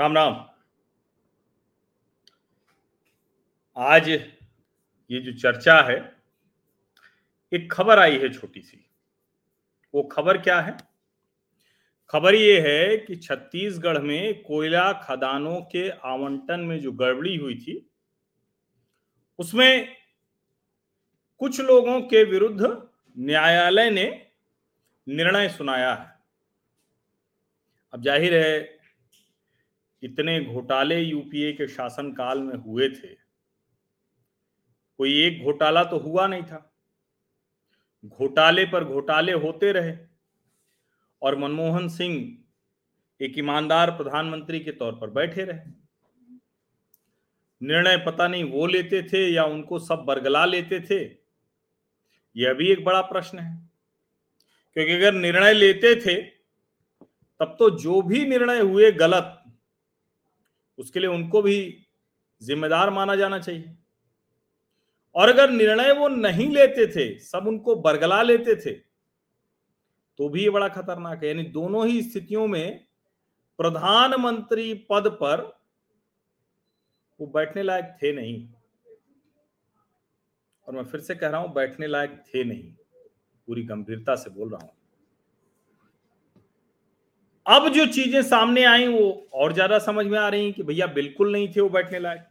राम राम। आज ये जो चर्चा है, एक खबर आई है छोटी सी। वो खबर क्या है? खबर ये है कि छत्तीसगढ़ में कोयला खदानों के आवंटन में जो गड़बड़ी हुई थी, उसमें कुछ लोगों के विरुद्ध न्यायालय ने निर्णय सुनाया है। अब ज़ाहिर है इतने घोटाले यूपीए के शासनकाल में हुए थे। कोई एक घोटाला तो हुआ नहीं था। घोटाले पर घोटाले होते रहे और मनमोहन सिंह एक ईमानदार प्रधानमंत्री के तौर पर बैठे रहे। निर्णय पता नहीं वो लेते थे या उनको सब बरगला लेते थे, यह भी एक बड़ा प्रश्न है। क्योंकि अगर निर्णय लेते थे, तब तो जो भी निर्णय हुए गलत उसके लिए उनको भी जिम्मेदार माना जाना चाहिए। और अगर निर्णय वो नहीं लेते थे, सब उनको बरगला लेते थे तो भी ये बड़ा खतरनाक है। यानी दोनों ही स्थितियों में प्रधानमंत्री पद पर वो बैठने लायक थे नहीं। और मैं फिर से कह रहा हूँ, बैठने लायक थे नहीं। पूरी गंभीरता से बोल रहा हूँ। अब जो चीज़ें सामने आई, वो और ज़्यादा समझ में आ रही हैं कि भैया बिल्कुल नहीं थे वो बैठने लायक।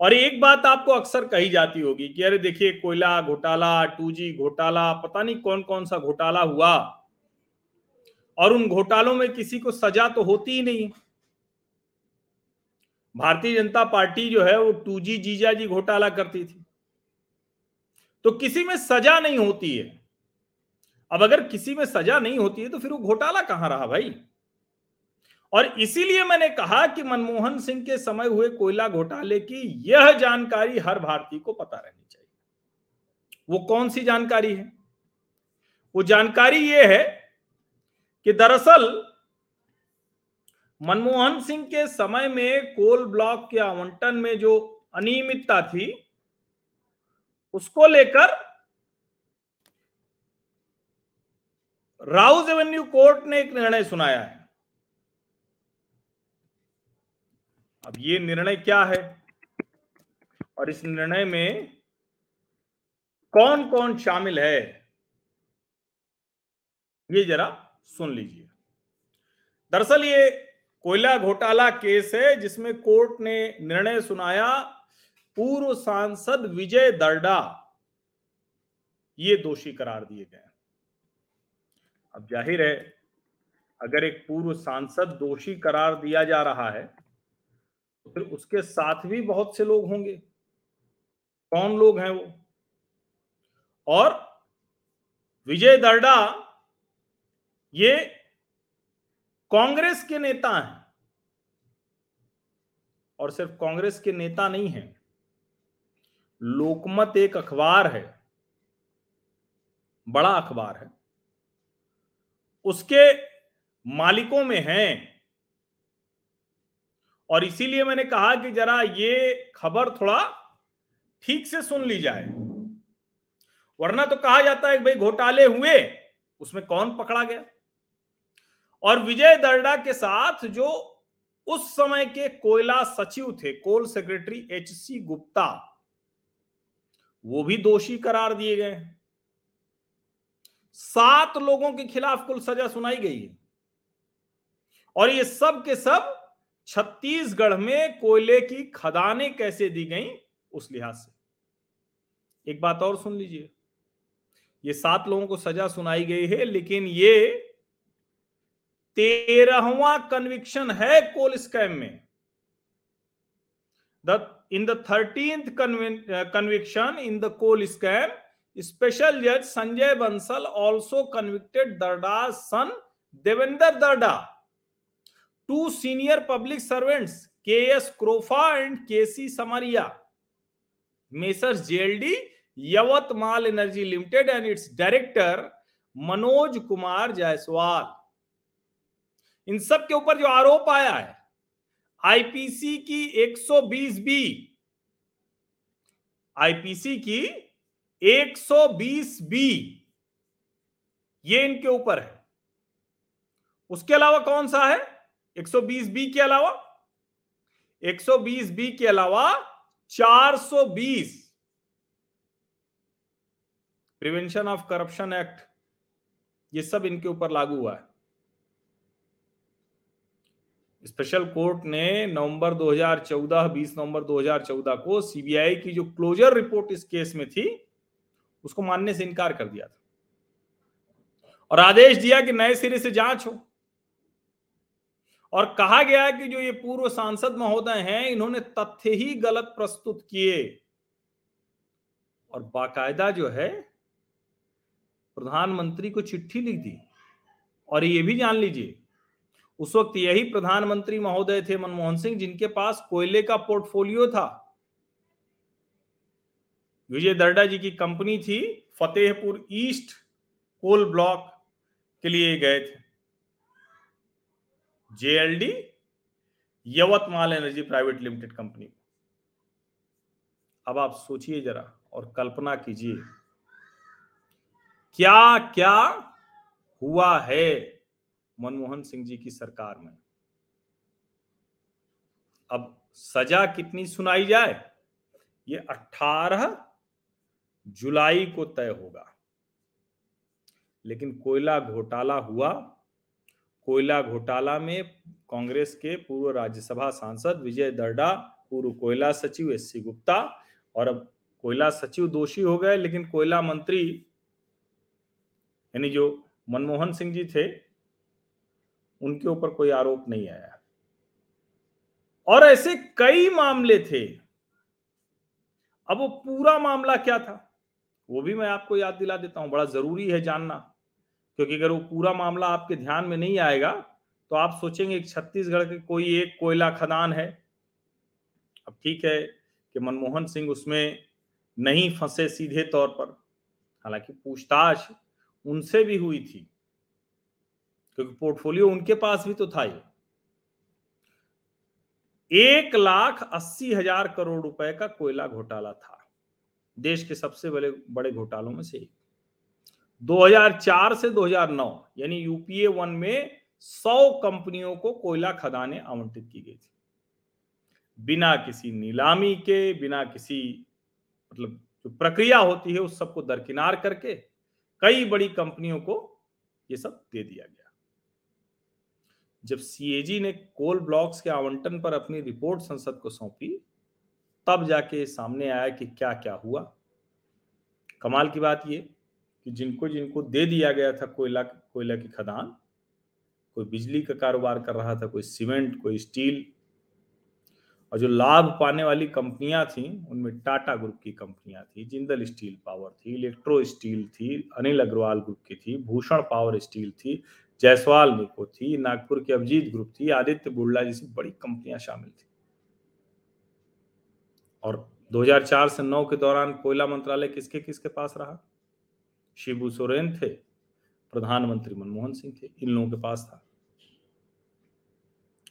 और एक बात आपको अक्सर कही जाती होगी कि अरे देखिए, कोयला, घोटाला, टू घोटाला, पता नहीं कौन कौन सा घोटाला हुआ। और उन घोटालों में किसी को सजा तो होती ही नहीं। भारतीय जनता पार्टी जो है, वो टू जी जीजा जी घोटाला करती थी। तो किसी में सजा नहीं होती है। अब अगर किसी में सजा नहीं होती है तो फिर वो घोटाला कहाँ रहा भाई? और इसीलिए मैंने कहा कि मनमोहन सिंह के समय हुए कोयला घोटाले की यह जानकारी हर भारतीय को पता रहनी चाहिए। वो कौन सी जानकारी है? वो जानकारी ये है कि दरअसल मनमोहन सिंह के समय में कोल ब्लॉक के आवंटन में जो अनियमितता थी, उसको लेकर राउज एवेन्यू कोर्ट ने एक निर्णय सुनाया है। अब ये निर्णय क्या है? और इस निर्णय में कौन कौन शामिल है? ये जरा सुन लीजिए। दरअसल ये कोयला घोटाला केस है, जिसमें कोर्ट ने निर्णय सुनाया, पूर्व सांसद विजय दर्डा, ये दोषी करार दिए गए अब ज़ाहिर है, अगर एक पूर्व सांसद दोषी करार दिया जा रहा है तो फिर उसके साथ भी बहुत से लोग होंगे। कौन लोग हैं वो? और विजय दर्डा, ये कांग्रेस के नेता हैं। और सिर्फ़ कांग्रेस के नेता नहीं हैं, लोकमत एक अखबार है, बड़ा अखबार है। उसके मालिकों में हैं। और इसीलिए मैंने कहा कि जरा ये खबर थोड़ा ठीक से सुन ली जाए। वरना तो कहा जाता है भाई घोटाले हुए, उसमें कौन पकड़ा गया? और विजय दर्डा के साथ जो उस समय के कोयला सचिव थे, coal secretary H C Gupta, वो भी दोषी करार दिए गए सात लोगों के खिलाफ कुल सजा सुनाई गई है। और ये सब के सब छत्तीसगढ़ में कोयले की खदानें कैसे दी गई, उस लिहाज से। एक बात और सुन लीजिए। ये सात लोगों को सजा सुनाई गई है, लेकिन ये तेरहवा कन्विक्शन है कोल स्कैम में। The in the thirteenth conviction in the coal scam special जज Sanjay Bansal also convicted Darda son Devender Darda two senior public servants K S Kropha and K C Samaria Messrs JLD Yavatmal energy limited and its director Manoj Kumar Jaiswal इन सब के ऊपर जो आरोप आया है IPC की 120 B IPC की 120 B, ये इनके ऊपर है। उसके अलावा कौन सा है? 120 बी के अलावा। 120 बी के अलावा 420 प्रिवेंशन ऑफ़ करप्शन एक्ट, ये सब इनके ऊपर लागू हुआ है। स्पेशल कोर्ट ने नवंबर 2014 20 नवंबर 2014 को सीबीआई की जो क्लोजर रिपोर्ट इस केस में थी उसको मानने से इनकार कर दिया था। और आदेश दिया कि नए सिरे से जाँच हो। और कहा गया कि जो ये पूर्व सांसद महोदय हैं, इन्होंने तथ्य ही गलत प्रस्तुत किए। और बाकायदा जो है, प्रधानमंत्री को चिट्ठी लिख दी। और ये भी जान लीजिए, उस वक्त यही प्रधानमंत्री महोदय थे मनमोहन सिंह, जिनके पास कोयले का पोर्टफोलियो था। विजय दर्डा जी की कंपनी थी फतेहपुर ईस्ट कोल ब्लॉक के लिए गए थे। JLD, Yavatmal energy private limited company. अब आप सोचिए जरा और कल्पना कीजिए क्या क्या हुआ है मनमोहन सिंह जी की सरकार में? अब सजा कितनी सुनाई जाए? ये 18 जुलाई को तय होगा। लेकिन कोयला घोटाला हुआ। कोयला घोटाला में कांग्रेस के पूर्व राज्यसभा सांसद विजय दर्डा, पूर्व कोयला सचिव एस सी गुप्ता और अब कोयला सचिव दोषी हो गए। लेकिन कोयला मंत्री यानी जो मनमोहन सिंह जी थे, उनके ऊपर कोई आरोप नहीं आया। और ऐसे कई मामले थे। अब वो पूरा मामला क्या था? वो भी मैं आपको याद दिला देता हूँ, बड़ा ज़रूरी है जानना। क्योंकि अगर वो पूरा मामला आपके ध्यान में नहीं आएगा तो आप सोचेंगे छत्तीसगढ़ के कोई एक कोयला खदान है। अब ठीक है कि मनमोहन सिंह उसमें नहीं फंसे सीधे तौर पर। हालाँकि पूछताछ उनसे भी हुई थी, क्योंकि पोर्टफोलियो उनके पास भी तो था ही। एक लाख अस्सी हज़ार करोड़ रुपए का कोयला घोटाला था। देश के सबसे बड़े बड़े घोटालों में से एक। 2004 से 2009 यानी यूपीए वन में 100 कंपनियों को कोयला खदानें आवंटित की गई थी। बिना किसी नीलामी के, बिना किसी मतलब जो प्रक्रिया होती है, उस सबको दरकिनार करके कई बड़ी कंपनियों को ये सब दे दिया गया। जब सीएजी ने कोल ब्लॉक्स के आवंटन पर अपनी रिपोर्ट संसद को सौंपी तब जाके सामने आया कि क्या क्या हुआ। कमाल की बात ये कि जिनको जिनको दे दिया गया था कोयला कोयला की खदान, कोई बिजली का कारोबार कर रहा था, कोई सीमेंट, कोई स्टील, और जो लाभ पाने वाली कंपनियाँ थी, उनमें टाटा ग्रुप की कंपनियाँ थी, जिंदल स्टील पावर थी, इलेक्ट्रो स्टील थी, अनिल अग्रवाल ग्रुप की थी, भूषण पावर स्टील थी, जायसवाल निको थी, नागपुर की अभिजीत ग्रुप थी, आदित्य बुर्ला जैसी बड़ी कंपनियाँ शामिल थी। और 2004 से 9 के दौरान कोयला मंत्रालय किसके किसके पास रहा? शिबू सोरेन थे, प्रधानमंत्री मनमोहन सिंह थे, इन लोगों के पास था।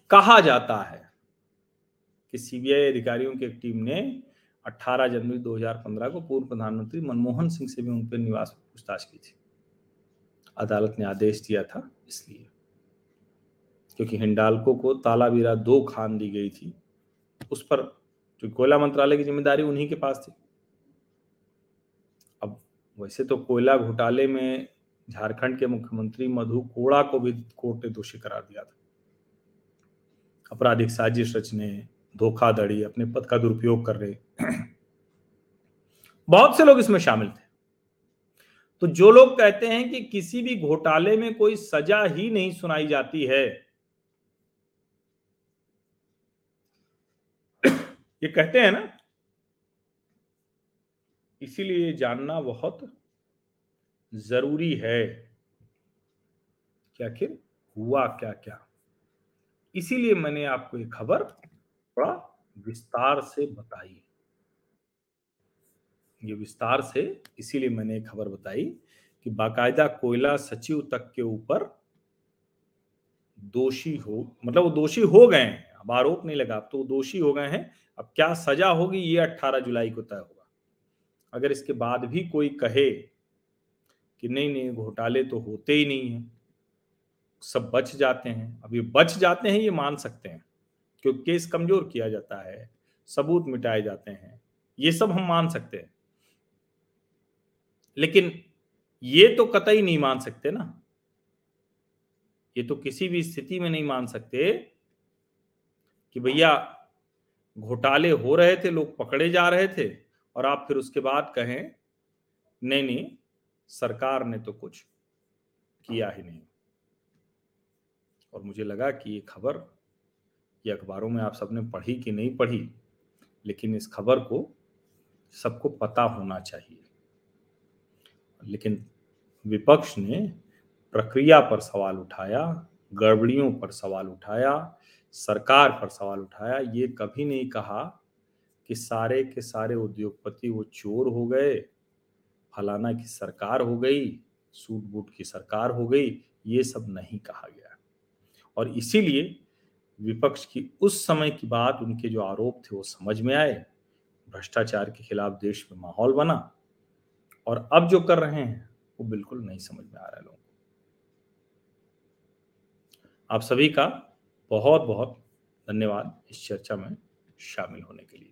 कहा जाता है कि सीबीआई अधिकारियों की एक टीम ने 18 जनवरी 2015 को पूर्व प्रधानमंत्री मनमोहन सिंह से भी उन पर निवास पूछताछ की थी। अदालत ने आदेश दिया था इसलिए, क्योंकि हिंडालको को तालाबीरा दो खान दी गई थी, उस पर जो कोयला मंत्रालय की ज़िम्मेदारी उन्हीं के पास थी। अब वैसे तो कोयला घोटाले में झारखंड के मुख्यमंत्री मधु कोड़ा को भी कोर्ट ने दोषी करार दिया था। आपराधिक साजिश रचने, धोखाधड़ी, अपने पद का दुरुपयोग कर रहे बहुत से लोग इसमें शामिल थे। तो जो लोग कहते हैं कि किसी भी घोटाले में कोई सजा ही नहीं सुनाई जाती है ये कहते हैं ना, इसीलिए जानना बहुत ज़रूरी है। कि आखिर हुआ क्या क्या? इसीलिए मैंने आपको ये खबर थोड़ा विस्तार से बताई। ये विस्तार से इसीलिए मैंने खबर बताई कि बाकायदा कोयला सचिव तक के ऊपर दोषी हो मतलब वो दोषी हो गए अब आरोप नहीं लगा, अब तो दोषी हो गए हैं। अब क्या सजा होगी, ये 18 जुलाई को तय होगा। अगर इसके बाद भी कोई कहे कि नहीं नहीं, घोटाले तो होते ही नहीं है, सब बच जाते हैं। अब ये बच जाते हैं, ये मान सकते हैं, क्योंकि केस कमज़ोर किया जाता है, सबूत मिटाए जाते हैं, ये सब हम मान सकते हैं। लेकिन ये तो कतई नहीं मान सकते ना। ये तो किसी भी स्थिति में नहीं मान सकते कि भैया, घोटाले हो रहे थे, लोग पकड़े जा रहे थे और आप फिर उसके बाद कहें, नहीं नहीं, सरकार ने तो कुछ किया ही नहीं। और मुझे लगा कि ये खबर, ये अखबारों में आप सबने पढ़ी कि नहीं पढ़ी, लेकिन इस खबर को सबको पता होना चाहिए। लेकिन विपक्ष ने प्रक्रिया पर सवाल उठाया, गड़बड़ियों पर सवाल उठाया सरकार पर सवाल उठाया। ये कभी नहीं कहा कि सारे के सारे उद्योगपति वो चोर हो गए, फलाना की सरकार हो गई सूट बूट की सरकार हो गई, ये सब नहीं कहा गया। और इसीलिए विपक्ष की उस समय की बात, उनके जो आरोप थे वो समझ में आए, भ्रष्टाचार के खिलाफ देश में माहौल बना और अब जो कर रहे हैं, वो बिल्कुल नहीं समझ में आ रहा है लोगों को। आप सभी का बहुत बहुत धन्यवाद इस चर्चा में शामिल होने के लिए।